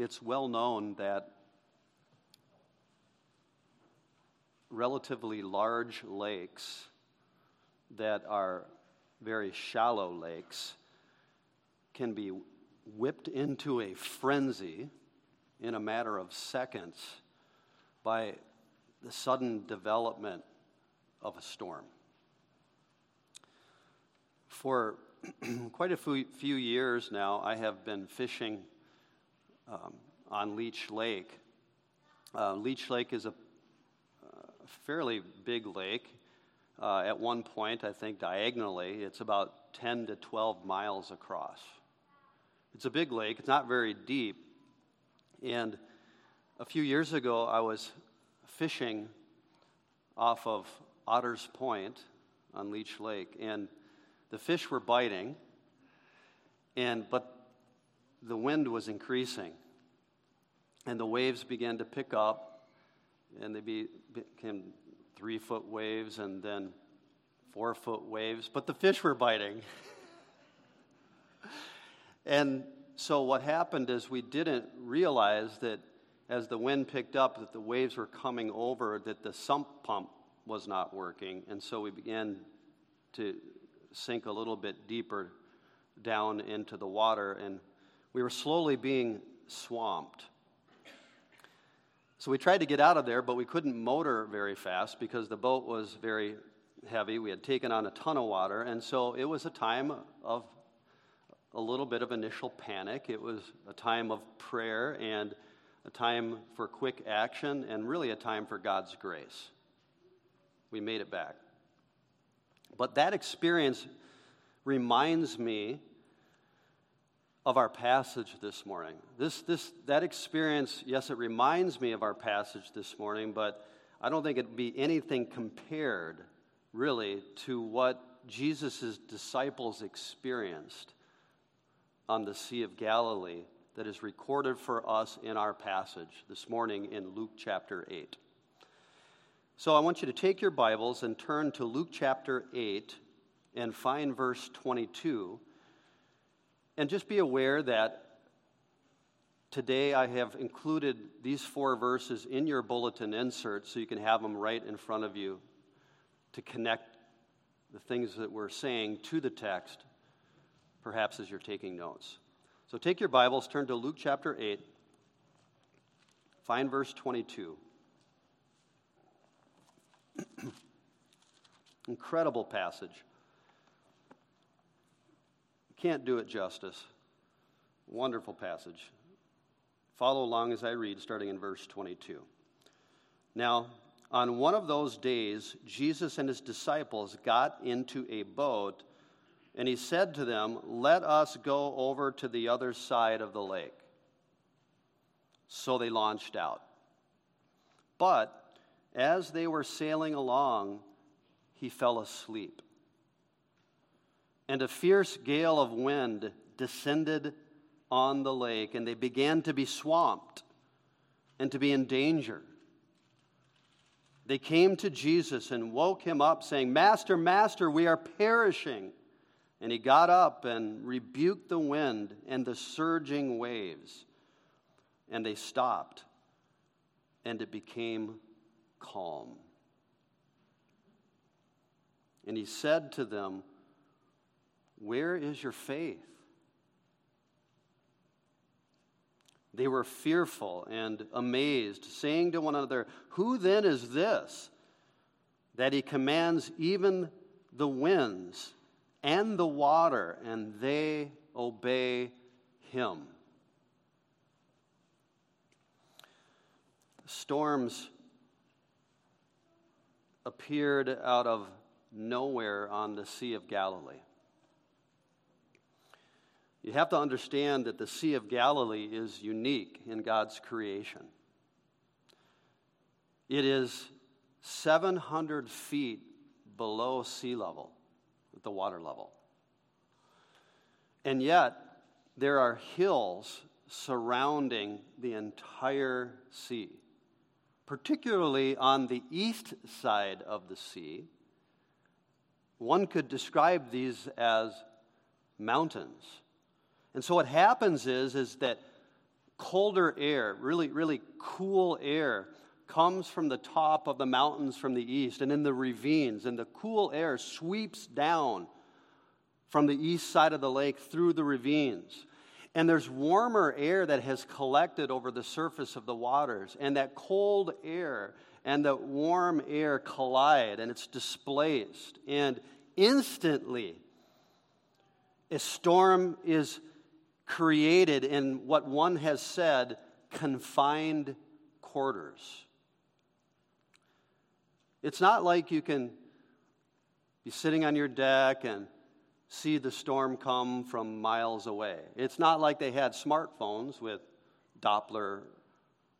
it's well known that relatively large lakes that are very shallow lakes can be whipped into a frenzy in a matter of seconds by the sudden development of a storm. For quite a few years now, I have been fishing um, on Leech Lake. Uh, Leech Lake is a fairly big lake. Uh, at one point, I think diagonally, it's about 10 to 12 miles across. It's a big lake, it's not very deep. And a few years ago, I was fishing off of Otter's Point on Leech Lake, and the fish were biting, and but the wind was increasing, and the waves began to pick up, and they be, became three foot waves and then four foot waves, but the fish were biting. and so what happened is we didn't realize that as the wind picked up that the waves were coming over that the sump pump was not working and so we began to sink a little bit deeper down into the water and we were slowly being swamped so we tried to get out of there, but we couldn't motor very fast because the boat was very heavy. We had taken on a ton of water, and so it was a time of a little bit of initial panic. It was a time of prayer and a time for quick action, and really a time for God's grace. We made it back. But that experience reminds me of our passage this morning. This, this, that experience, yes, it reminds me of our passage this morning, but I don't think it'd be anything compared, really, to what Jesus' disciples experienced on the Sea of Galilee that is recorded for us in our passage this morning in Luke chapter 8. So I want you to take your Bibles and turn to Luke chapter 8 and find verse 22 and just be aware that today I have included these four verses in your bulletin insert so you can have them right in front of you to connect the things that we're saying to the text, perhaps as you're taking notes. So take your Bibles, turn to Luke chapter 8, find verse 22. Incredible passage. Can't do it justice. Wonderful passage. Follow along as I read, starting in verse 22. Now, on one of those days, Jesus and his disciples got into a boat, and he said to them, Let us go over to the other side of the lake. So they launched out. But as they were sailing along, he fell asleep and a fierce gale of wind descended on the lake, and they began to be swamped and to be in danger. They came to Jesus and woke him up, saying, Master, Master, we are perishing. And he got up and rebuked the wind and the surging waves, and they stopped, and it became calm. And he said to them, where is your faith? They were fearful and amazed, saying to one another, Who then is this that he commands even the winds and the water, and they obey him? Storms appeared out of nowhere on the Sea of Galilee. You have to understand that the Sea of Galilee is unique in God's creation. It is 700 feet below sea level, at the water level. And yet, there are hills surrounding the entire sea, particularly on the east side of the sea. One could describe these as mountains. And so what happens is, is that colder air, really, really cool air, comes from the top of the mountains from the east and in the ravines, and the cool air sweeps down from the east side of the lake through the ravines. And there's warmer air that has collected over the surface of the waters, and that cold air and the warm air collide and it's displaced. And instantly, a storm is created in what one has said confined quarters. It's not like you can be sitting on your deck and see the storm come from miles away. It's not like they had smartphones with Doppler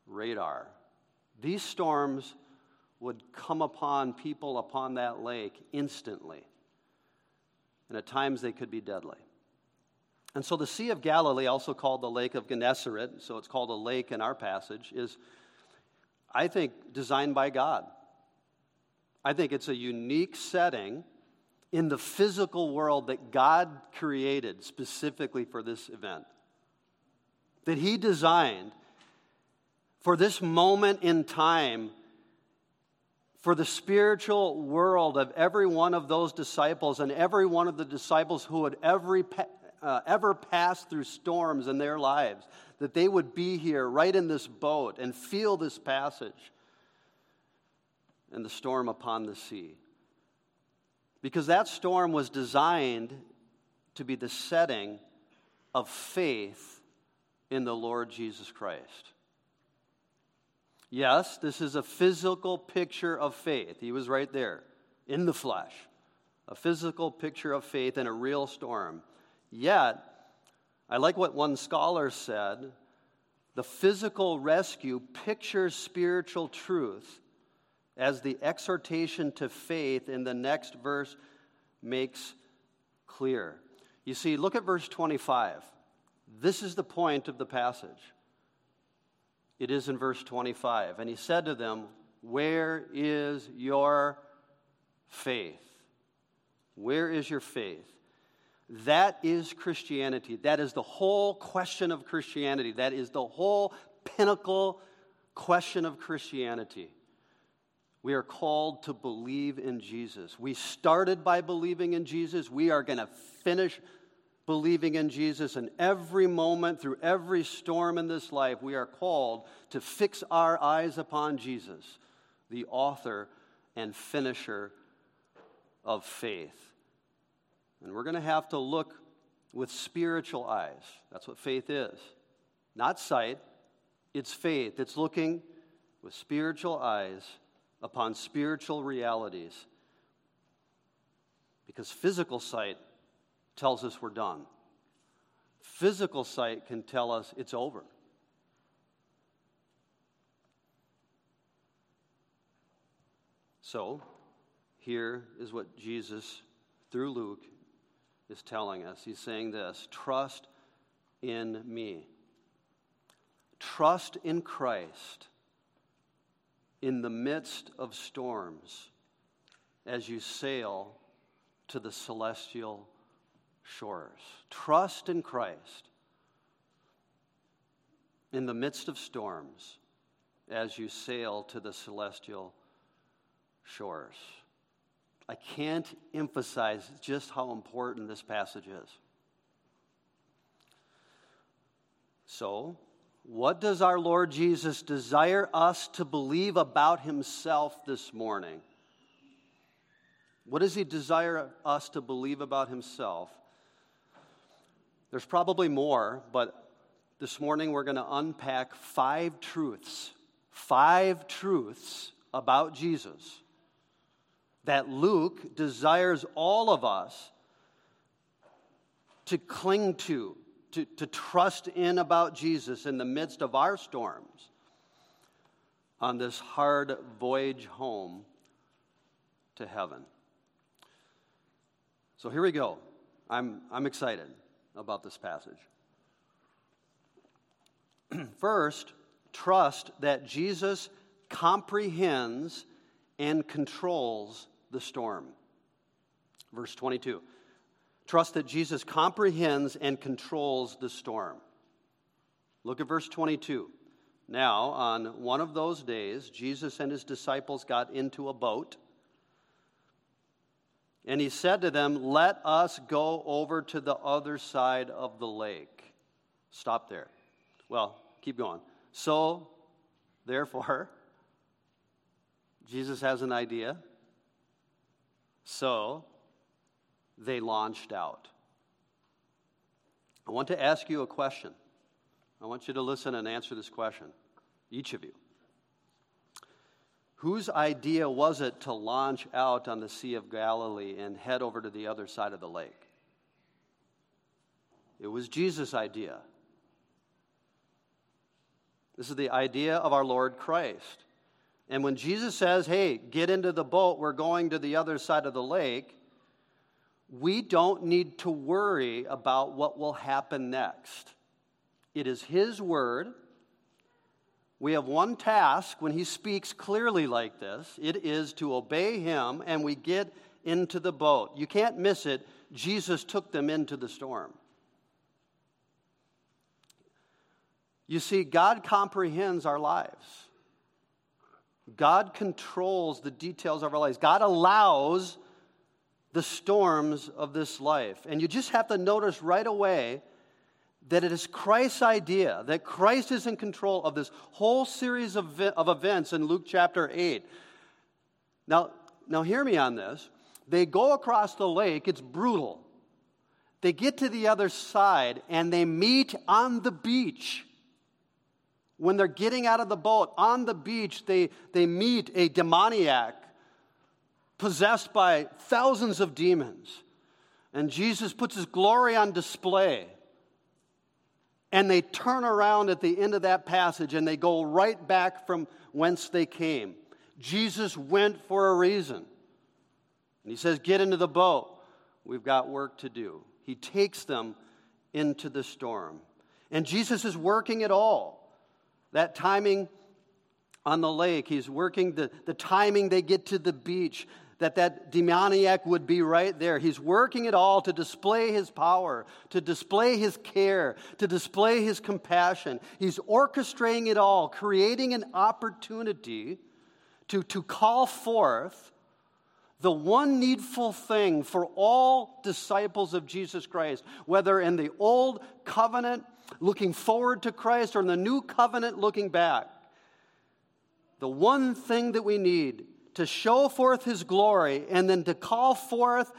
radar. These storms would come upon people upon that lake instantly. And at times they could be deadly. And so the Sea of Galilee, also called the Lake of Gennesaret, so it's called a lake in our passage, is, I think, designed by God. I think it's a unique setting in the physical world that God created specifically for this event. That He designed for this moment in time, for the spiritual world of every one of those disciples and every one of the disciples who would every, uh, ever passed through storms in their lives, that they would be here right in this boat and feel this passage and the storm upon the sea. Because that storm was designed to be the setting of faith in the Lord Jesus Christ. Yes, this is a physical picture of faith. He was right there in the flesh. A physical picture of faith in a real storm. Yet, I like what one scholar said the physical rescue pictures spiritual truth as the exhortation to faith in the next verse makes clear. You see, look at verse 25. This is the point of the passage. It is in verse 25. And he said to them, Where is your faith? Where is your faith? That is Christianity. That is the whole question of Christianity. That is the whole pinnacle question of Christianity. We are called to believe in Jesus. We started by believing in Jesus. We are going to finish believing in Jesus. And every moment, through every storm in this life, we are called to fix our eyes upon Jesus, the author and finisher of faith. And we're going to have to look with spiritual eyes. That's what faith is. Not sight, it's faith. It's looking with spiritual eyes upon spiritual realities. Because physical sight tells us we're done, physical sight can tell us it's over. So, here is what Jesus, through Luke, is telling us. He's saying this trust in me. Trust in Christ in the midst of storms as you sail to the celestial shores. Trust in Christ in the midst of storms as you sail to the celestial shores. I can't emphasize just how important this passage is. So, what does our Lord Jesus desire us to believe about himself this morning? What does he desire us to believe about himself? There's probably more, but this morning we're going to unpack five truths, five truths about Jesus that Luke desires all of us to cling to, to, to trust in about Jesus in the midst of our storms on this hard voyage home to heaven. So here we go. I'm, I'm excited about this passage. First, trust that Jesus comprehends and controls the storm. Verse 22. Trust that Jesus comprehends and controls the storm. Look at verse 22. Now, on one of those days, Jesus and his disciples got into a boat. And he said to them, Let us go over to the other side of the lake. Stop there. Well, keep going. So, therefore, Jesus has an idea. So, they launched out. I want to ask you a question. I want you to listen and answer this question, each of you. Whose idea was it to launch out on the Sea of Galilee and head over to the other side of the lake? It was Jesus' idea. This is the idea of our Lord Christ. And when Jesus says, hey, get into the boat, we're going to the other side of the lake, we don't need to worry about what will happen next. It is His word. We have one task when He speaks clearly like this it is to obey Him, and we get into the boat. You can't miss it. Jesus took them into the storm. You see, God comprehends our lives. God controls the details of our lives. God allows the storms of this life. And you just have to notice right away that it is Christ's idea, that Christ is in control of this whole series of, of events in Luke chapter 8. Now, now, hear me on this. They go across the lake, it's brutal. They get to the other side and they meet on the beach. When they're getting out of the boat on the beach, they, they meet a demoniac possessed by thousands of demons. And Jesus puts his glory on display. And they turn around at the end of that passage and they go right back from whence they came. Jesus went for a reason. And he says, Get into the boat. We've got work to do. He takes them into the storm. And Jesus is working it all. That timing on the lake, he's working the, the timing they get to the beach, that that demoniac would be right there. He's working it all to display his power, to display his care, to display his compassion. He's orchestrating it all, creating an opportunity to, to call forth the one needful thing for all disciples of Jesus Christ, whether in the old covenant looking forward to Christ or in the new covenant looking back. The one thing that we need to show forth his glory and then to call forth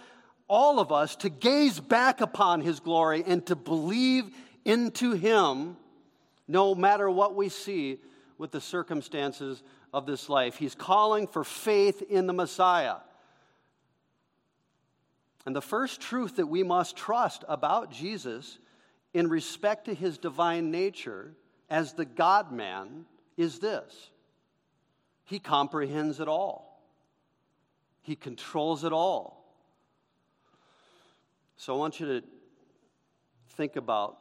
all of us to gaze back upon his glory and to believe into him no matter what we see with the circumstances of this life. He's calling for faith in the Messiah. And the first truth that we must trust about Jesus in respect to his divine nature as the God man is this he comprehends it all, He controls it all. So I want you to think about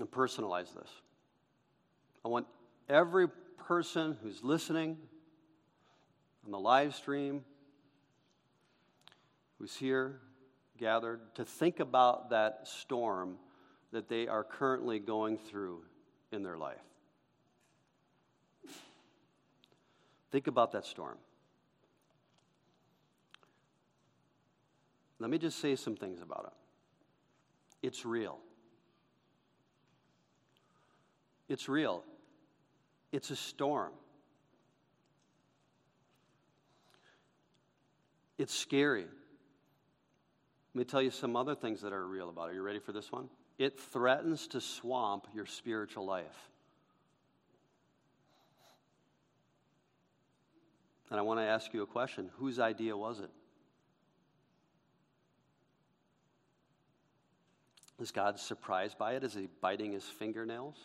and personalize this. I want every person who's listening on the live stream, who's here gathered, to think about that storm that they are currently going through in their life. Think about that storm. Let me just say some things about it. It's real. It's real. It's a storm. It's scary. Let me tell you some other things that are real about it. Are you ready for this one? It threatens to swamp your spiritual life. And I want to ask you a question whose idea was it? Is God surprised by it? Is he biting his fingernails?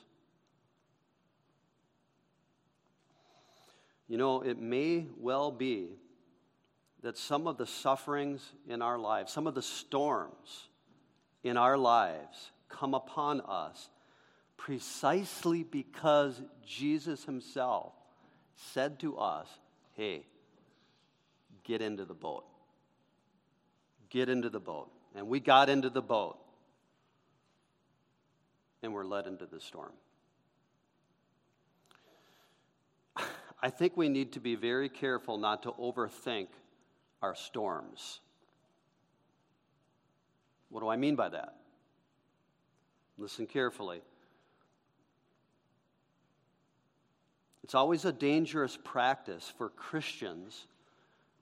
You know, it may well be that some of the sufferings in our lives, some of the storms in our lives come upon us precisely because Jesus himself said to us, hey, get into the boat. Get into the boat. And we got into the boat. and we're led into the storm. I think we need to be very careful not to overthink our storms. What do I mean by that? Listen carefully. It's always a dangerous practice for Christians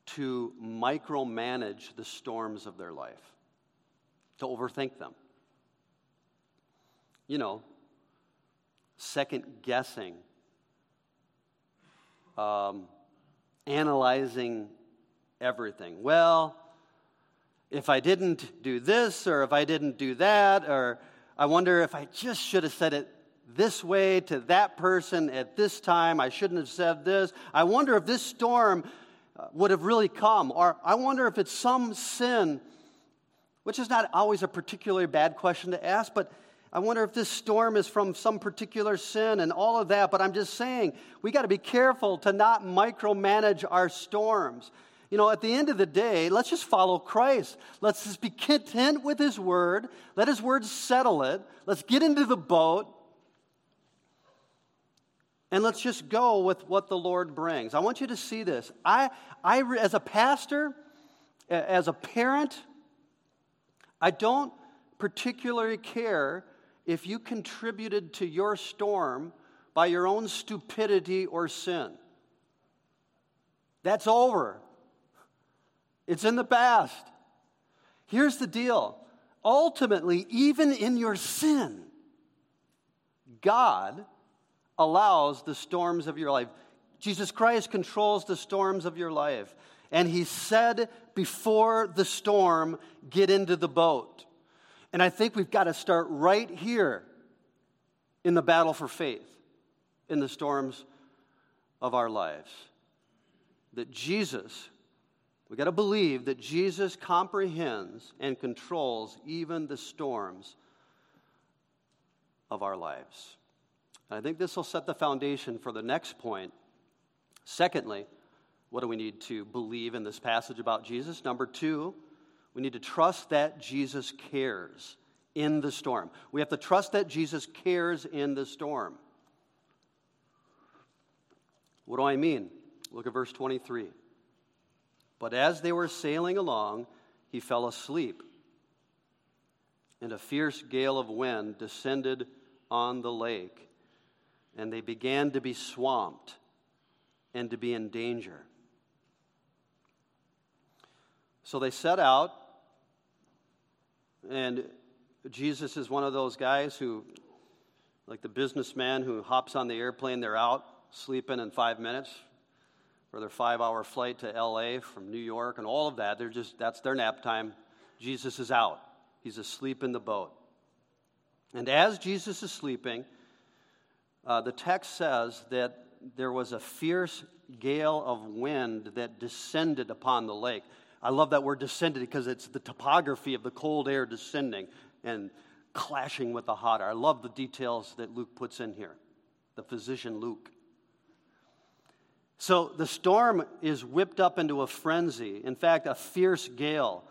to micromanage the storms of their life, to overthink them. You know, second guessing, um, analyzing everything. Well, if I didn't do this, or if I didn't do that, or I wonder if I just should have said it this way to that person at this time. I shouldn't have said this. I wonder if this storm uh, would have really come. Or I wonder if it's some sin, which is not always a particularly bad question to ask, but I wonder if this storm is from some particular sin and all of that. But I'm just saying, we got to be careful to not micromanage our storms. You know, at the end of the day, let's just follow Christ. Let's just be content with His Word. Let His Word settle it. Let's get into the boat and let's just go with what the Lord brings. I want you to see this. I, I, as a pastor, as a parent, I don't particularly care if you contributed to your storm by your own stupidity or sin. That's over. It's in the past. Here's the deal ultimately, even in your sin, God allows the storms of your life. Jesus Christ controls the storms of your life. And he said before the storm, get into the boat. And I think we've got to start right here in the battle for faith, in the storms of our lives. That Jesus, we got to believe that Jesus comprehends and controls even the storms of our lives. And I think this will set the foundation for the next point. Secondly, what do we need to believe in this passage about Jesus? Number two, we need to trust that Jesus cares in the storm. We have to trust that Jesus cares in the storm. What do I mean? Look at verse 23. But as they were sailing along, he fell asleep, and a fierce gale of wind descended on the lake and they began to be swamped and to be in danger. So they set out, and Jesus is one of those guys who, like the businessman who hops on the airplane, they're out sleeping in five minutes for their five hour flight to LA from New York and all of that. They're just, that's their nap time. Jesus is out, he's asleep in the boat. And as Jesus is sleeping, uh, the text says that there was a fierce gale of wind that descended upon the lake. I love that word descended because it's the topography of the cold air descending and clashing with the hot air. I love the details that Luke puts in here, the physician Luke. So the storm is whipped up into a frenzy, in fact, a fierce gale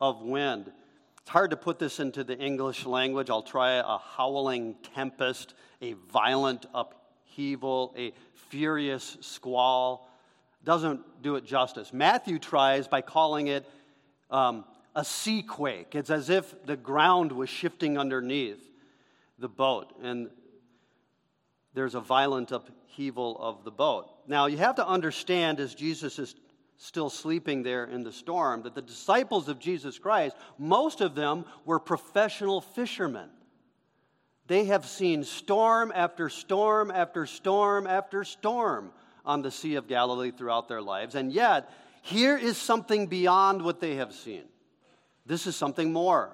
of wind. It's hard to put this into the English language. I'll try a howling tempest, a violent upheaval, a furious squall. Doesn't do it justice. Matthew tries by calling it um, a sea quake. It's as if the ground was shifting underneath the boat, and there's a violent upheaval of the boat. Now, you have to understand as Jesus is still sleeping there in the storm, that the disciples of Jesus Christ, most of them were professional fishermen. They have seen storm after storm after storm after storm on the Sea of Galilee throughout their lives. And yet, here is something beyond what they have seen. This is something more.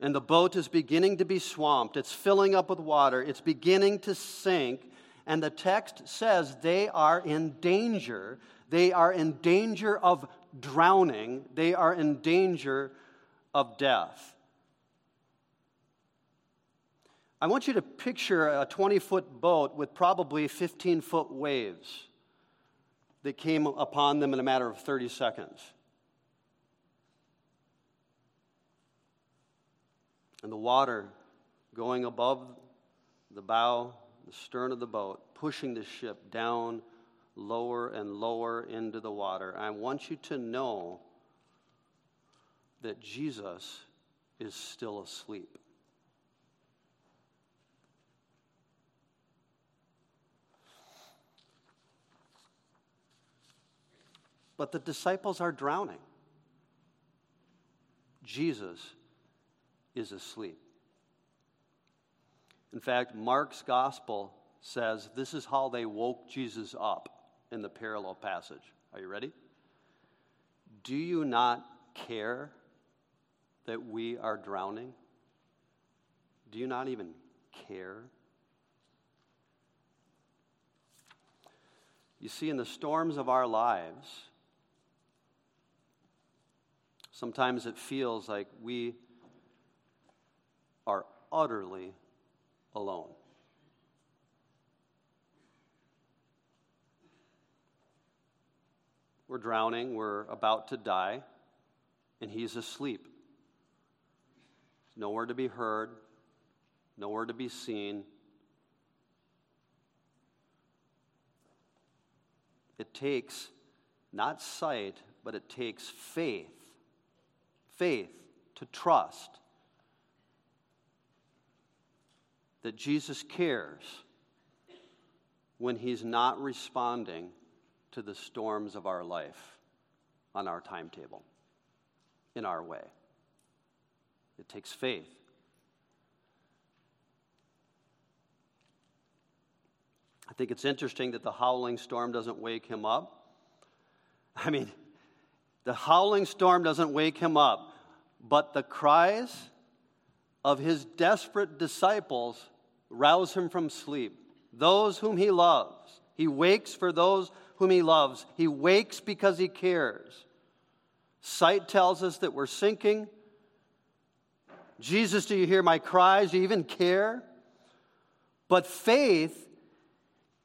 And the boat is beginning to be swamped. It's filling up with water. It's beginning to sink. And the text says they are in danger they are in danger of drowning, they are in danger of death. I want you to picture a 20 foot boat with probably 15 foot waves that came upon them in a matter of 30 seconds. And the water going above the bow, the stern of the boat, pushing the ship down lower and lower into the water. I want you to know that Jesus is still asleep. But the disciples are drowning. Jesus is asleep. In fact, Mark's gospel says this is how they woke Jesus up in the parallel passage. Are you ready? Do you not care that we are drowning? Do you not even care? You see, in the storms of our lives, sometimes it feels like we utterly alone. We're drowning, we're about to die, and he's asleep. Nowhere to be heard, nowhere to be seen. It takes not sight, but it takes faith. Faith to trust that Jesus cares when he's not responding to the storms of our life on our timetable, in our way. It takes faith. I think it's interesting that the howling storm doesn't wake him up. I mean, the howling storm doesn't wake him up, but the cries of his desperate disciples rouse him from sleep. Those whom he loves. He wakes for those whom he loves. He wakes because he cares. Sight tells us that we're sinking. Jesus, do you hear my cries? Do you even care? But faith,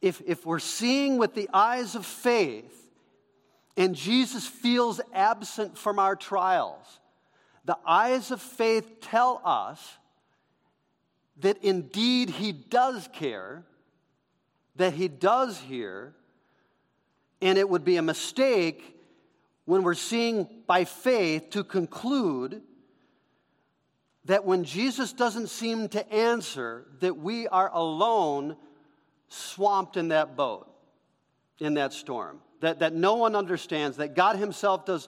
if, if we're seeing with the eyes of faith, and Jesus feels absent from our trials, the eyes of faith tell us that indeed he does care, that he does hear, and it would be a mistake when we're seeing by faith to conclude that when Jesus doesn't seem to answer, that we are alone swamped in that boat, in that storm. That, that no one understands, that God Himself does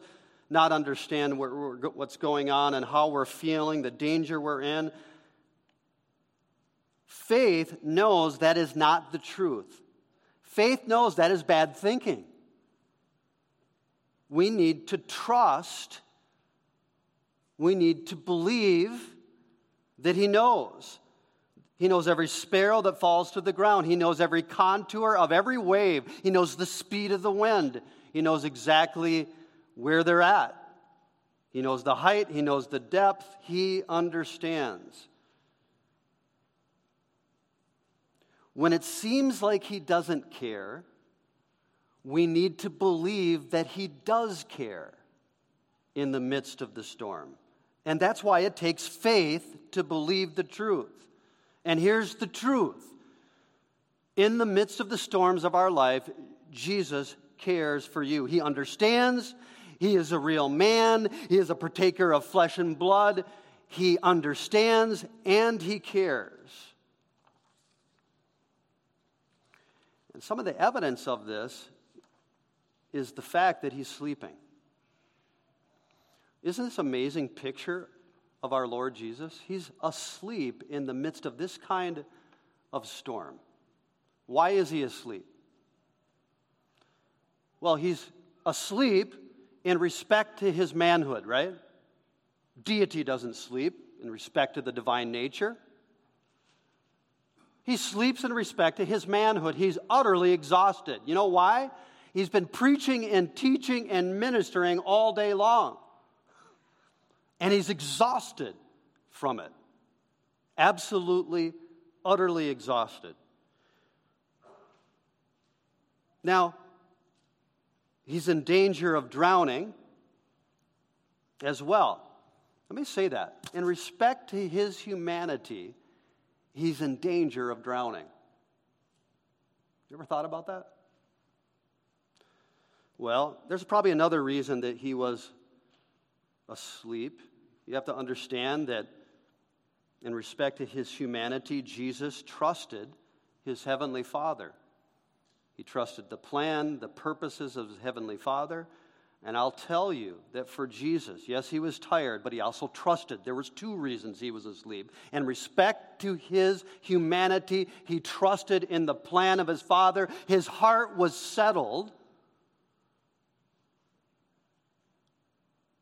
not understand what's going on and how we're feeling, the danger we're in. Faith knows that is not the truth. Faith knows that is bad thinking. We need to trust, we need to believe that He knows. He knows every sparrow that falls to the ground. He knows every contour of every wave. He knows the speed of the wind. He knows exactly where they're at. He knows the height. He knows the depth. He understands. When it seems like he doesn't care, we need to believe that he does care in the midst of the storm. And that's why it takes faith to believe the truth. And here's the truth in the midst of the storms of our life, Jesus cares for you. He understands, He is a real man, He is a partaker of flesh and blood. He understands and He cares. And some of the evidence of this is the fact that he's sleeping. Isn't this amazing picture of our Lord Jesus? He's asleep in the midst of this kind of storm. Why is he asleep? Well, he's asleep in respect to his manhood, right? Deity doesn't sleep in respect to the divine nature. He sleeps in respect to his manhood. He's utterly exhausted. You know why? He's been preaching and teaching and ministering all day long. And he's exhausted from it. Absolutely, utterly exhausted. Now, he's in danger of drowning as well. Let me say that. In respect to his humanity, he's in danger of drowning. You ever thought about that? Well, there's probably another reason that he was asleep. You have to understand that in respect to his humanity, Jesus trusted his heavenly Father. He trusted the plan, the purposes of his heavenly Father. And I'll tell you that for Jesus, yes, he was tired, but he also trusted. There was two reasons he was asleep. In respect to his humanity, he trusted in the plan of his Father. His heart was settled.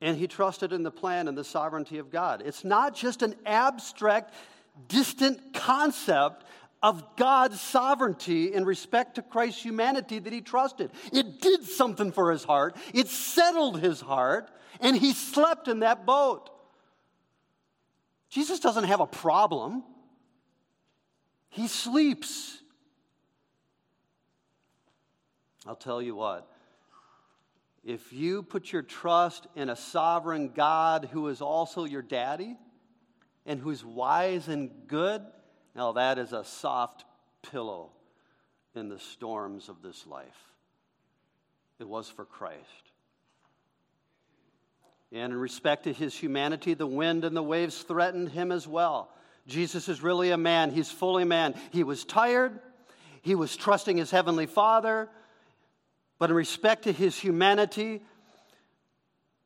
And he trusted in the plan and the sovereignty of God. It's not just an abstract, distant concept of God's sovereignty in respect to Christ's humanity that he trusted. It did something for his heart, it settled his heart, and he slept in that boat. Jesus doesn't have a problem, he sleeps. I'll tell you what. If you put your trust in a sovereign God who is also your daddy and who's wise and good, now, that is a soft pillow in the storms of this life. It was for Christ. And in respect to his humanity, the wind and the waves threatened him as well. Jesus is really a man. He's fully man. He was tired. He was trusting his heavenly Father. But in respect to his humanity,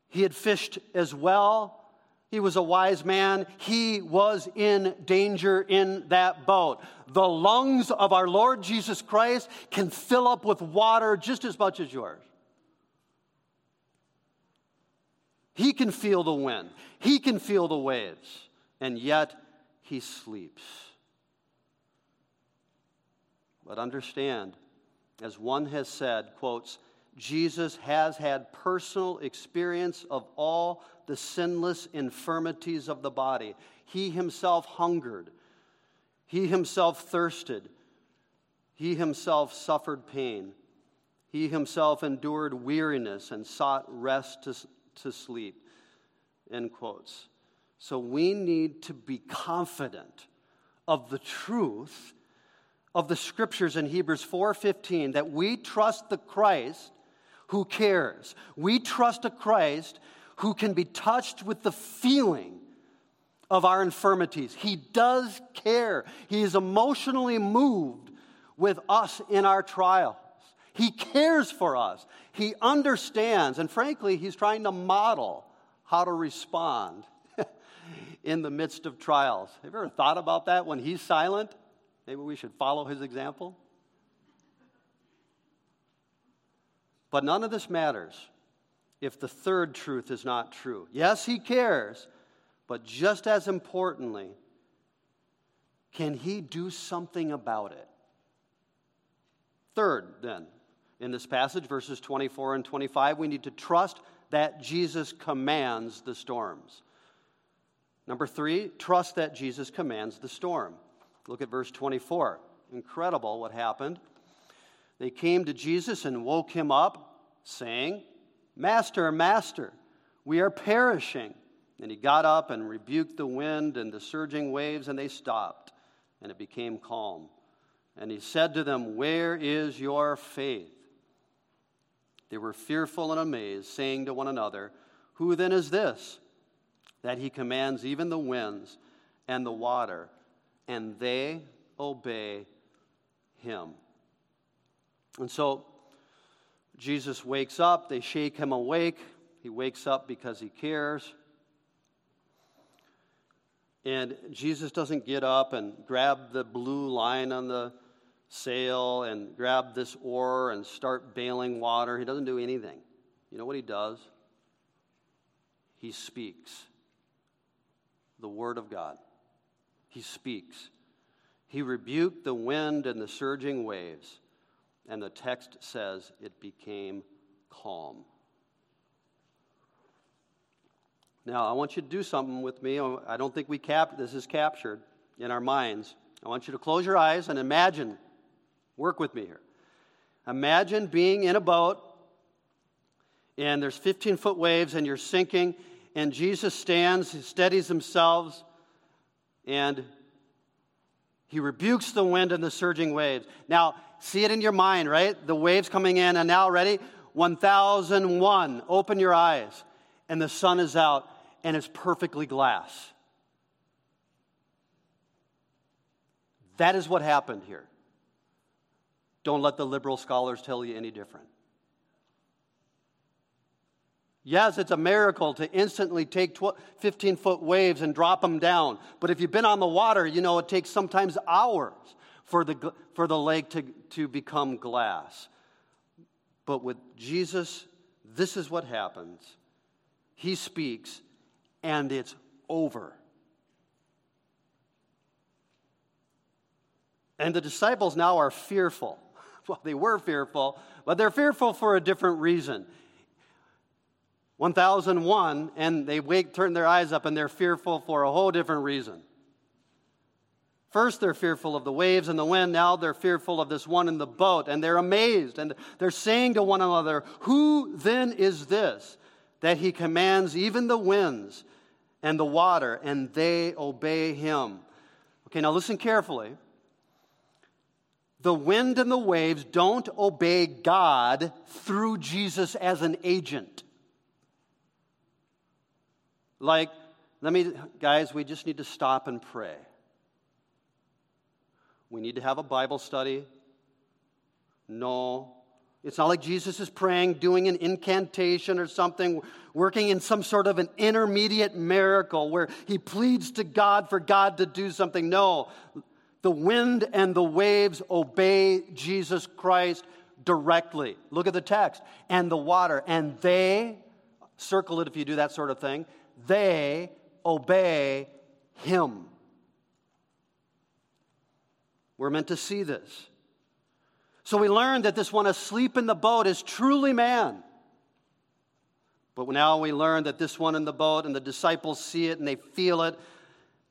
he had fished as well. He was a wise man. He was in danger in that boat. The lungs of our Lord Jesus Christ can fill up with water just as much as yours. He can feel the wind, he can feel the waves, and yet he sleeps. But understand, as one has said, quotes, Jesus has had personal experience of all the sinless infirmities of the body. He himself hungered, he himself thirsted, he himself suffered pain, he himself endured weariness and sought rest to, to sleep. End quotes. So we need to be confident of the truth of the scriptures in Hebrews 4:15 that we trust the Christ who cares. We trust a Christ who can be touched with the feeling of our infirmities. He does care. He is emotionally moved with us in our trials. He cares for us. He understands. And frankly, he's trying to model how to respond in the midst of trials. Have you ever thought about that when he's silent? Maybe we should follow his example. But none of this matters if the third truth is not true. Yes, he cares, but just as importantly, can he do something about it? Third, then, in this passage, verses 24 and 25, we need to trust that Jesus commands the storms. Number three, trust that Jesus commands the storm. Look at verse 24. Incredible what happened. They came to Jesus and woke him up, saying, Master, Master, we are perishing. And he got up and rebuked the wind and the surging waves, and they stopped, and it became calm. And he said to them, Where is your faith? They were fearful and amazed, saying to one another, Who then is this? That he commands even the winds and the water, and they obey him. And so Jesus wakes up, they shake him awake. He wakes up because he cares. And Jesus doesn't get up and grab the blue line on the sail and grab this oar and start bailing water. He doesn't do anything. You know what he does? He speaks the Word of God. He speaks. He rebuked the wind and the surging waves. And the text says it became calm. Now, I want you to do something with me. I don't think we cap this is captured in our minds. I want you to close your eyes and imagine. Work with me here. Imagine being in a boat and there's 15 foot waves and you're sinking and Jesus stands, steadies himself, and He rebukes the wind and the surging waves. Now, see it in your mind, right? The waves coming in, and now, ready? 1001. Open your eyes. And the sun is out, and it's perfectly glass. That is what happened here. Don't let the liberal scholars tell you any different. Yes, it's a miracle to instantly take 15 foot waves and drop them down. But if you've been on the water, you know it takes sometimes hours for the, for the lake to, to become glass. But with Jesus, this is what happens He speaks, and it's over. And the disciples now are fearful. Well, they were fearful, but they're fearful for a different reason. 1001, and they wake, turn their eyes up, and they're fearful for a whole different reason. First, they're fearful of the waves and the wind. Now, they're fearful of this one in the boat, and they're amazed, and they're saying to one another, Who then is this that he commands even the winds and the water, and they obey him? Okay, now listen carefully. The wind and the waves don't obey God through Jesus as an agent. Like, let me, guys, we just need to stop and pray. We need to have a Bible study. No. It's not like Jesus is praying, doing an incantation or something, working in some sort of an intermediate miracle where he pleads to God for God to do something. No. The wind and the waves obey Jesus Christ directly. Look at the text. And the water. And they, circle it if you do that sort of thing, they obey him. We're meant to see this. So we learn that this one asleep in the boat is truly man. But now we learn that this one in the boat, and the disciples see it and they feel it.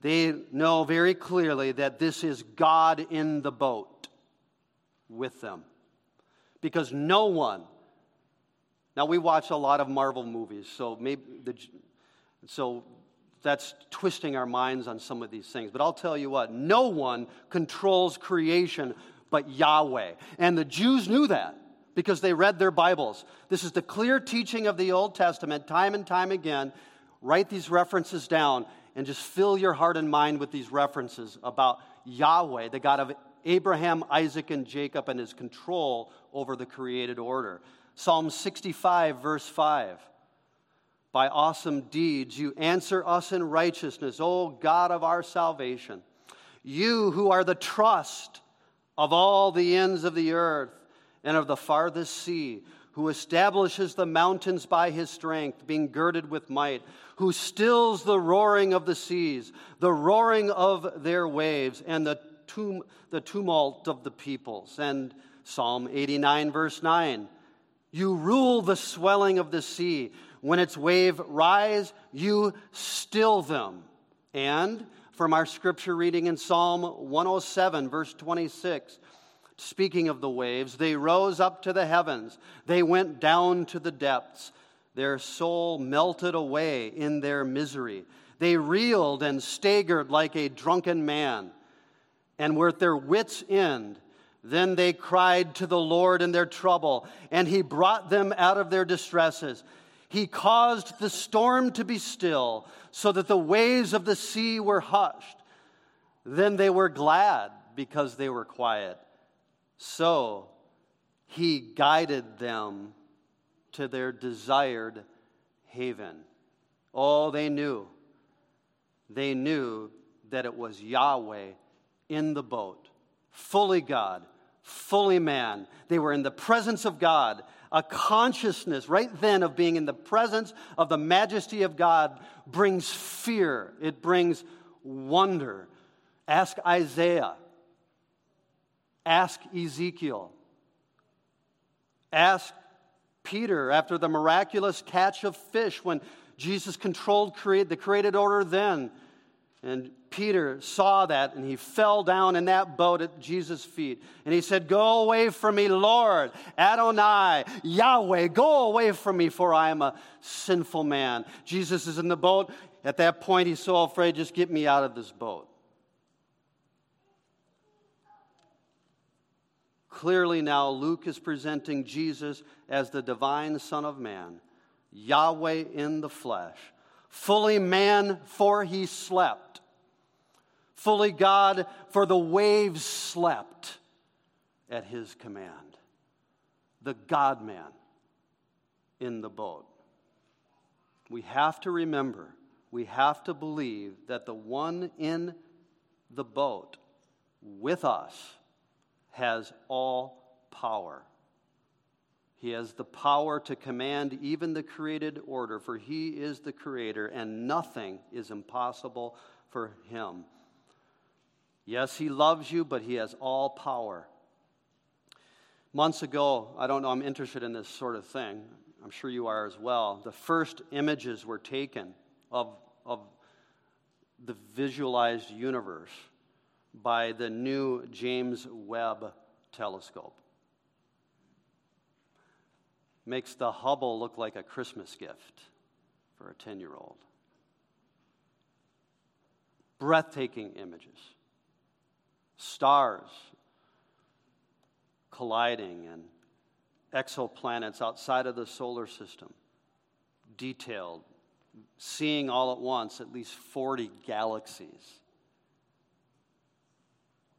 They know very clearly that this is God in the boat with them. Because no one, now we watch a lot of Marvel movies, so maybe the, so that's twisting our minds on some of these things. But I'll tell you what, no one controls creation but Yahweh. And the Jews knew that because they read their Bibles. This is the clear teaching of the Old Testament, time and time again. Write these references down and just fill your heart and mind with these references about Yahweh, the God of Abraham, Isaac, and Jacob, and his control over the created order. Psalm 65, verse 5 by awesome deeds. You answer us in righteousness, O God of our salvation. You who are the trust of all the ends of the earth and of the farthest sea, who establishes the mountains by his strength, being girded with might, who stills the roaring of the seas, the roaring of their waves, and the, tum- the tumult of the peoples. And Psalm 89, verse 9 You rule the swelling of the sea. When its wave rise, you still them. And from our scripture reading in Psalm 107, verse 26, speaking of the waves, they rose up to the heavens, they went down to the depths. Their soul melted away in their misery. They reeled and staggered like a drunken man, and were at their wits' end. Then they cried to the Lord in their trouble, and he brought them out of their distresses. He caused the storm to be still, so that the waves of the sea were hushed. Then they were glad because they were quiet. So he guided them to their desired haven. Oh, they knew. They knew that it was Yahweh in the boat, fully God, fully man. They were in the presence of God a consciousness right then of being in the presence of the majesty of God brings fear, it brings wonder. Ask Isaiah, ask Ezekiel, ask Peter after the miraculous catch of fish when Jesus controlled the created order then. And Peter saw that and he fell down in that boat at Jesus' feet. And he said, Go away from me, Lord, Adonai, Yahweh, go away from me, for I am a sinful man. Jesus is in the boat. At that point, he's so afraid, just get me out of this boat. Clearly, now Luke is presenting Jesus as the divine Son of Man, Yahweh in the flesh, fully man, for he slept, fully God, for the waves slept at his command. The God man in the boat. We have to remember, we have to believe that the one in the boat with us has all power. He has the power to command even the created order, for he is the creator, and nothing is impossible for him. Yes, he loves you, but he has all power. Months ago, I don't know, I'm interested in this sort of thing. I'm sure you are as well. The first images were taken of, of the visualized universe by the new James Webb telescope. Makes the Hubble look like a Christmas gift for a 10 year old. Breathtaking images. Stars colliding and exoplanets outside of the solar system. Detailed. Seeing all at once at least 40 galaxies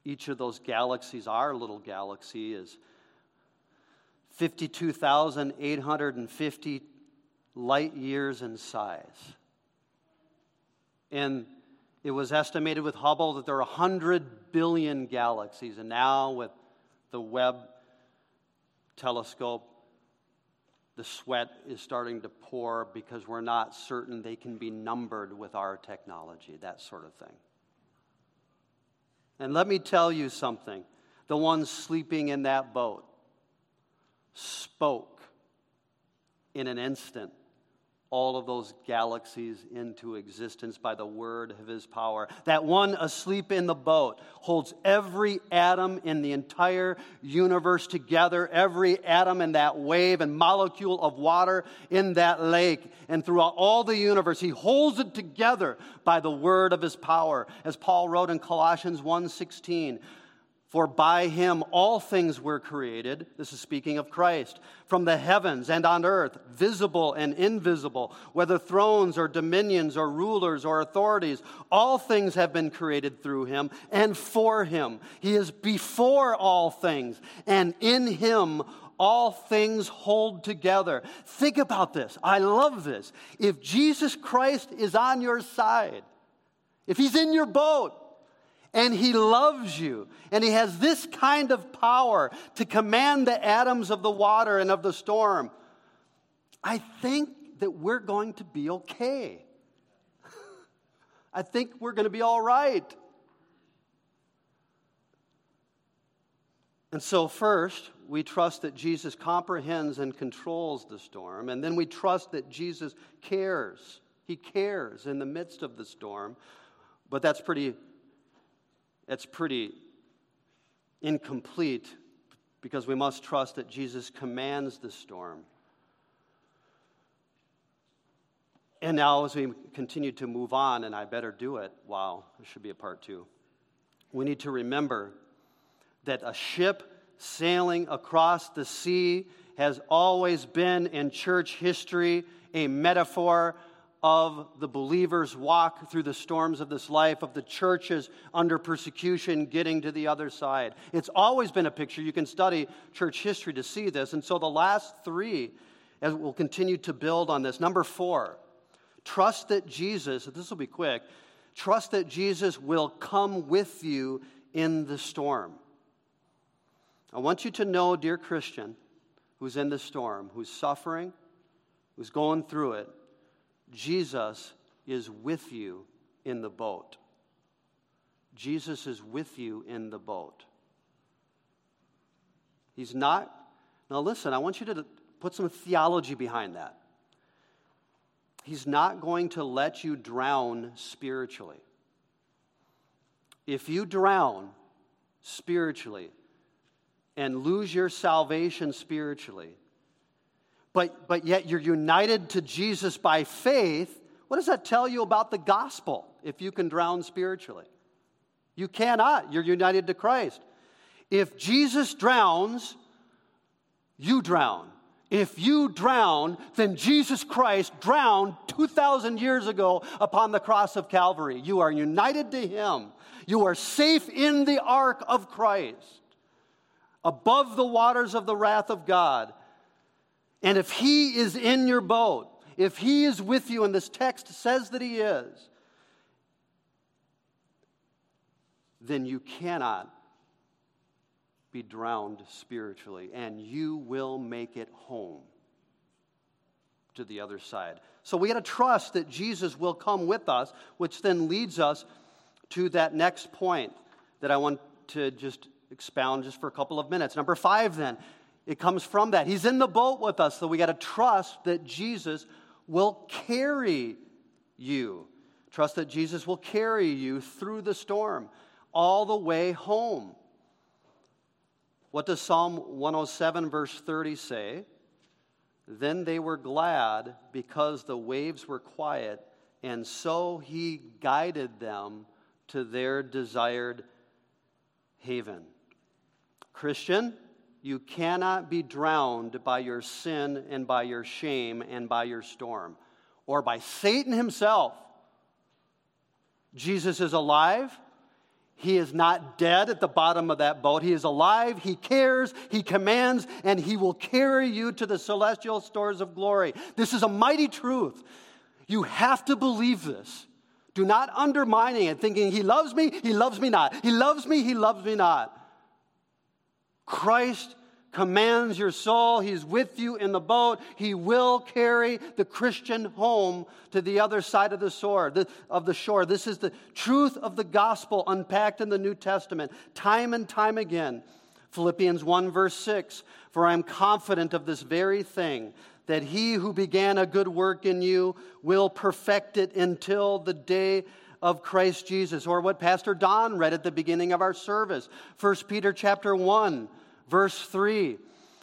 each of those galaxies, our little galaxy, is 52,850 light years in size. And it was estimated with Hubble that there are 100 billion galaxies. And now, with the Webb telescope, the sweat is starting to pour because we're not certain they can be numbered with our technology, that sort of thing. And let me tell you something the one sleeping in that boat spoke in an instant all of those galaxies into existence by the word of his power. That one asleep in the boat holds every atom in the entire universe together, every atom in that wave and molecule of water in that lake. And throughout all the universe, he holds it together by the word of his power. As Paul wrote in Colossians 1:16, for by him all things were created. This is speaking of Christ. From the heavens and on earth, visible and invisible, whether thrones or dominions or rulers or authorities, all things have been created through him and for him. He is before all things, and in him all things hold together. Think about this. I love this. If Jesus Christ is on your side, if he's in your boat, and He loves you. And He has this kind of power to command the atoms of the water and of the storm. I think that we're going to be okay. I think we're going to be all right. And so, first, we trust that Jesus comprehends and controls the storm. And then we trust that Jesus cares. He cares in the midst of the storm. But that's pretty it's pretty incomplete because we must trust that Jesus commands the storm. And now, as we continue to move on, and I better do it, wow, this should be a part two. We need to remember that a ship sailing across the sea has always been in church history a metaphor of the believer's walk through the storms of this life, of the churches under persecution getting to the other side. It's always been a picture. You can study church history to see this. And so the last three, as we'll continue to build on this. Number four, trust that Jesus, this will be quick, trust that Jesus will come with you in the storm. I want you to know, dear Christian, who's in the storm, who's suffering, who's going through it, Jesus is with you in the boat. Jesus is with you in the boat. He's not. Now, listen, I want you to put some theology behind that. He's not going to let you drown spiritually. If you drown spiritually and lose your salvation spiritually, but, but yet you're united to Jesus by faith, what does that tell you about the gospel if you can drown spiritually? You cannot. You're united to Christ. If Jesus drowns, you drown. If you drown, then Jesus Christ drowned 2,000 years ago upon the cross of Calvary. You are united to Him. You are safe in the ark of Christ, above the waters of the wrath of God. And if He is in your boat, if He is with you, and this text says that He is, then you cannot be drowned spiritually, and you will make it home to the other side. So we got to trust that Jesus will come with us, which then leads us to that next point that I want to just expound just for a couple of minutes. Number five, then, it comes from that. He's in the boat with us, so we got to trust that Jesus will carry you. Trust that Jesus will carry you through the storm all the way home. What does Psalm 107, verse 30 say? Then they were glad because the waves were quiet, and so he guided them to their desired haven. Christian, you cannot be drowned by your sin and by your shame and by your storm or by Satan himself. Jesus is alive. He is not dead at the bottom of that boat. He is alive. He cares. He commands, and He will carry you to the celestial stores of glory. This is a mighty truth. You have to believe this. Do not undermine it, thinking, He loves me, He loves me not. He loves me, He loves me not. Christ commands your soul. He's with you in the boat. He will carry the Christian home to the other side of the shore. Of the shore. This is the truth of the gospel unpacked in the New Testament time and time again. Philippians 1 verse 6, for I am confident of this very thing, that he who began a good work in you will perfect it until the day of Christ Jesus. Or what Pastor Don read at the beginning of our service, 1 Peter chapter 1 Verse 3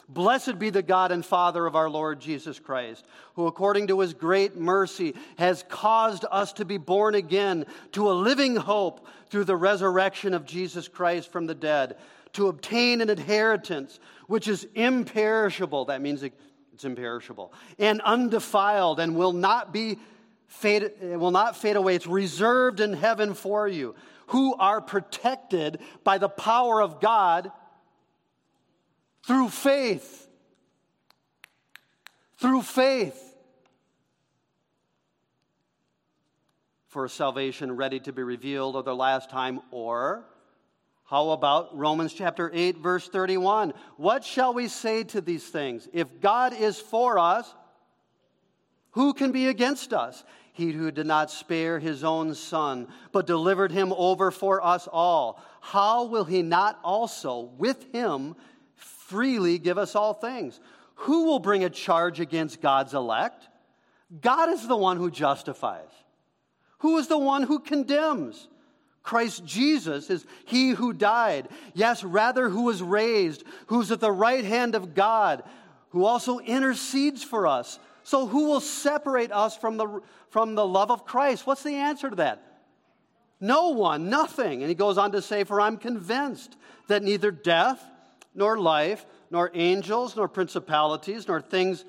Blessed be the God and Father of our Lord Jesus Christ, who according to his great mercy has caused us to be born again to a living hope through the resurrection of Jesus Christ from the dead, to obtain an inheritance which is imperishable. That means it's imperishable, and undefiled, and will not be fade, will not fade away. It's reserved in heaven for you, who are protected by the power of God through faith. Through faith. For salvation ready to be revealed at the last time, or how about Romans chapter 8, verse 31? What shall we say to these things? If God is for us, who can be against us? He who did not spare his own son, but delivered him over for us all, how will he not also with him freely give us all things. Who will bring a charge against God's elect? God is the one who justifies. Who is the one who condemns? Christ Jesus is he who died. Yes, rather, who was raised, who's at the right hand of God, who also intercedes for us. So, who will separate us from the, from the love of Christ? What's the answer to that? No one, nothing. And he goes on to say, For I'm convinced that neither death, nor life, nor angels, nor principalities, nor things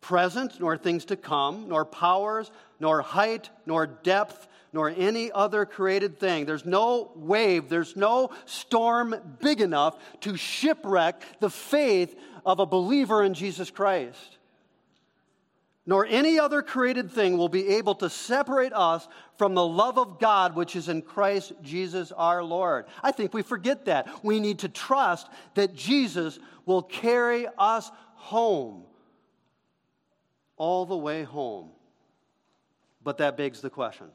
present, nor things to come, nor powers, nor height, nor depth, nor any other created thing. There's no wave, there's no storm big enough to shipwreck the faith of a believer in Jesus Christ nor any other created thing will be able to separate us from the love of God which is in Christ Jesus our Lord. I think we forget that. We need to trust that Jesus will carry us home, all the way home. But that begs the question.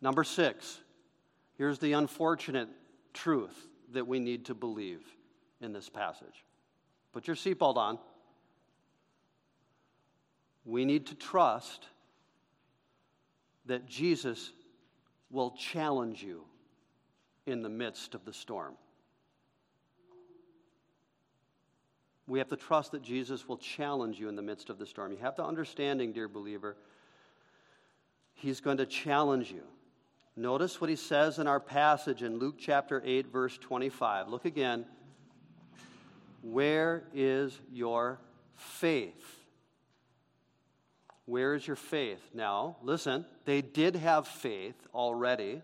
Number six, here's the unfortunate truth that we need to believe in this passage. Put your seatbelt on we need to trust that Jesus will challenge you in the midst of the storm. We have to trust that Jesus will challenge you in the midst of the storm. You have to understanding, dear believer, he's going to challenge you. Notice what he says in our passage in Luke chapter 8, verse 25. Look again. Where is your faith? Where is your faith? Now, listen, they did have faith already.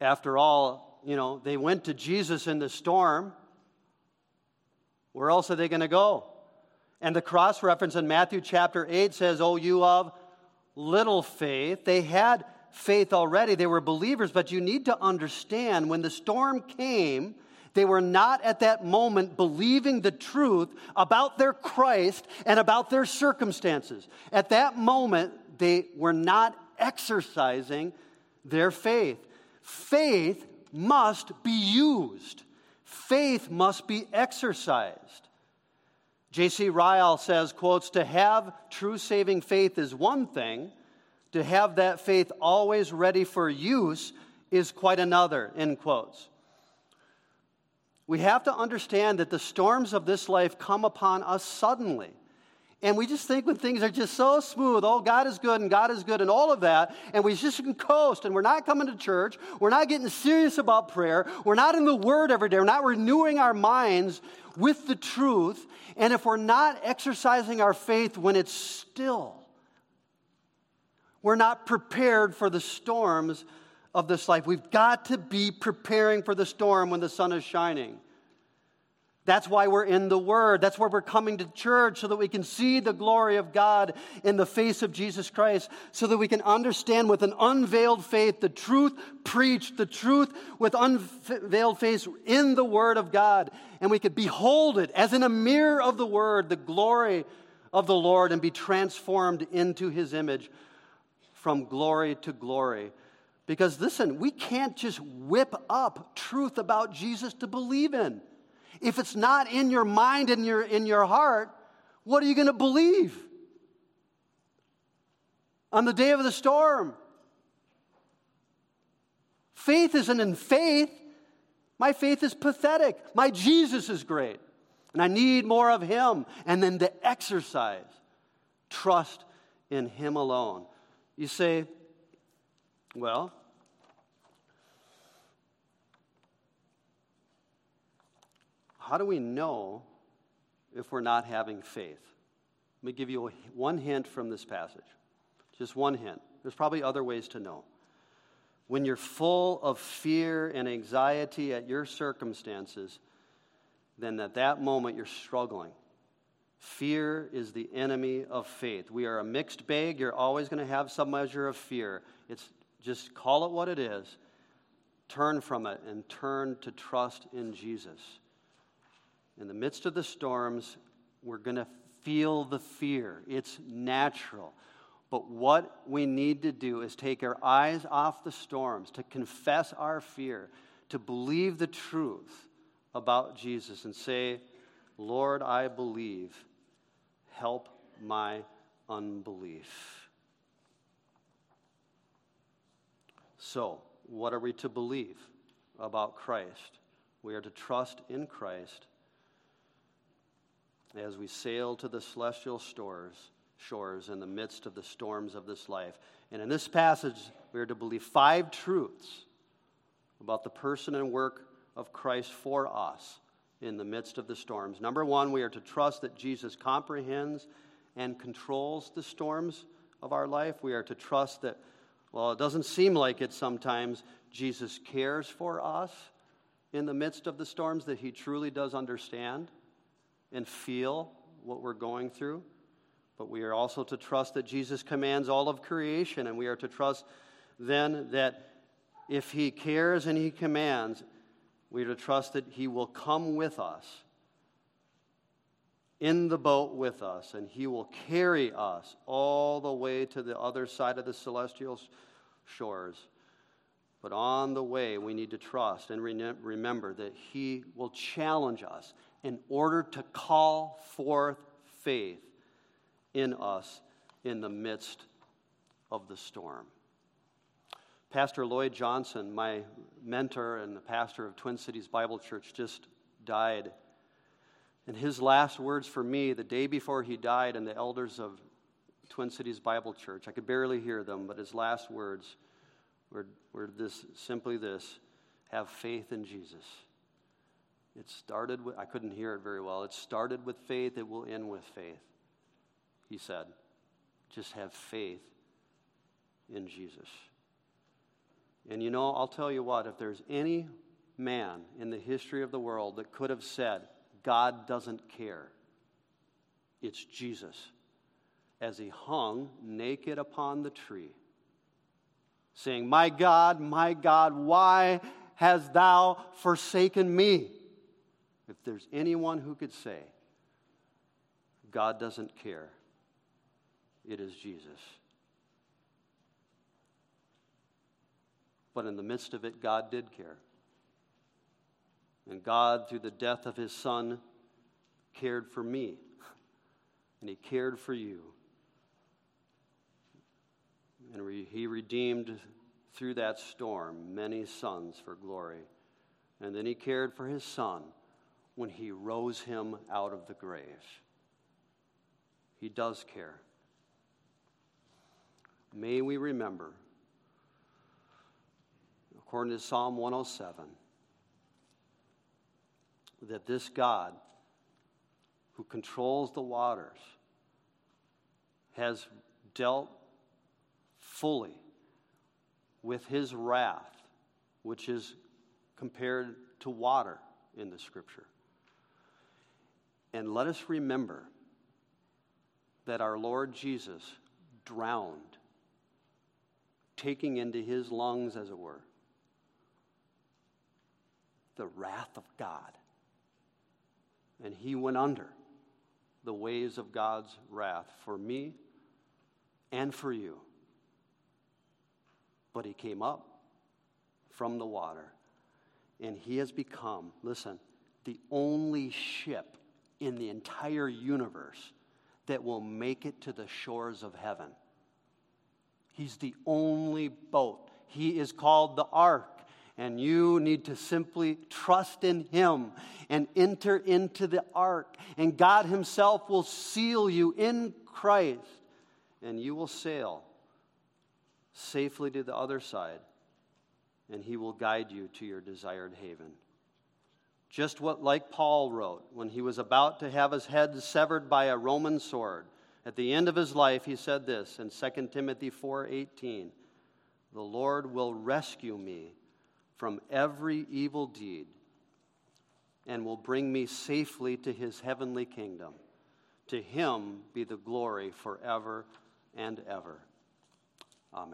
After all, you know, they went to Jesus in the storm. Where else are they going to go? And the cross reference in Matthew chapter 8 says, Oh, you of little faith. They had faith already, they were believers, but you need to understand when the storm came, they were not at that moment believing the truth about their Christ and about their circumstances. At that moment, they were not exercising their faith. Faith must be used, faith must be exercised. J.C. Ryle says, quotes, to have true saving faith is one thing, to have that faith always ready for use is quite another, end quotes. We have to understand that the storms of this life come upon us suddenly. And we just think when things are just so smooth, oh, God is good and God is good and all of that, and we just can coast and we're not coming to church, we're not getting serious about prayer, we're not in the Word every day, we're not renewing our minds with the truth, and if we're not exercising our faith when it's still, we're not prepared for the storms of this life. We've got to be preparing for the storm when the sun is shining. That's why we're in the Word. That's why we're coming to church so that we can see the glory of God in the face of Jesus Christ, so that we can understand with an unveiled faith the truth preached, the truth with unveiled face in the Word of God. And we could behold it as in a mirror of the Word, the glory of the Lord, and be transformed into His image from glory to glory. Because listen, we can't just whip up truth about Jesus to believe in. If it's not in your mind and your, in your heart, what are you going to believe? On the day of the storm. Faith isn't in faith. My faith is pathetic. My Jesus is great. And I need more of Him. And then to exercise trust in Him alone. You say, well, how do we know if we're not having faith? Let me give you one hint from this passage. Just one hint. There's probably other ways to know. When you're full of fear and anxiety at your circumstances, then at that moment you're struggling. Fear is the enemy of faith. We are a mixed bag. You're always going to have some measure of fear. It's just call it what it is. Turn from it and turn to trust in Jesus. In the midst of the storms, we're going to feel the fear. It's natural. But what we need to do is take our eyes off the storms, to confess our fear, to believe the truth about Jesus and say, Lord, I believe. Help my unbelief. So, what are we to believe about Christ? We are to trust in Christ as we sail to the celestial stores, shores in the midst of the storms of this life. And in this passage, we are to believe five truths about the person and work of Christ for us in the midst of the storms. Number one, we are to trust that Jesus comprehends and controls the storms of our life. We are to trust that, well, it doesn't seem like it sometimes, Jesus cares for us in the midst of the storms, that he truly does understand and feel what we're going through. But we are also to trust that Jesus commands all of creation, and we are to trust then that if He cares and He commands, we are to trust that He will come with us in the boat with us, and He will carry us all the way to the other side of the celestial shores. But on the way, we need to trust and remember that He will challenge us in order to call forth faith in us in the midst of the storm. Pastor Lloyd Johnson, my mentor and the pastor of Twin Cities Bible Church, just died. And his last words for me the day before he died, and the elders of Twin Cities Bible Church. I could barely hear them, but his last words were, were this simply this have faith in Jesus. It started with, I couldn't hear it very well. It started with faith, it will end with faith, he said. Just have faith in Jesus. And you know, I'll tell you what, if there's any man in the history of the world that could have said, God doesn't care, it's Jesus. As he hung naked upon the tree, saying, My God, my God, why hast thou forsaken me? If there's anyone who could say, God doesn't care, it is Jesus. But in the midst of it, God did care. And God, through the death of his son, cared for me. And he cared for you. And re- he redeemed through that storm many sons for glory. And then he cared for his son when he rose him out of the grave. He does care. May we remember, according to Psalm 107, that this God who controls the waters has dealt fully with his wrath, which is compared to water in the scripture. And let us remember that our Lord Jesus drowned, taking into his lungs, as it were, the wrath of God. And he went under the waves of God's wrath for me and for you. But he came up from the water, and he has become, listen, the only ship in the entire universe that will make it to the shores of heaven. He's the only boat. He is called the ark. And you need to simply trust in Him and enter into the ark. And God Himself will seal you in Christ. And you will sail safely to the other side. And He will guide you to your desired haven. Just what, like Paul wrote, when he was about to have his head severed by a Roman sword. At the end of his life, he said this in 2 Timothy 4:18, "The Lord will rescue me from every evil deed and will bring me safely to his heavenly kingdom. To him be the glory forever and ever." Amen.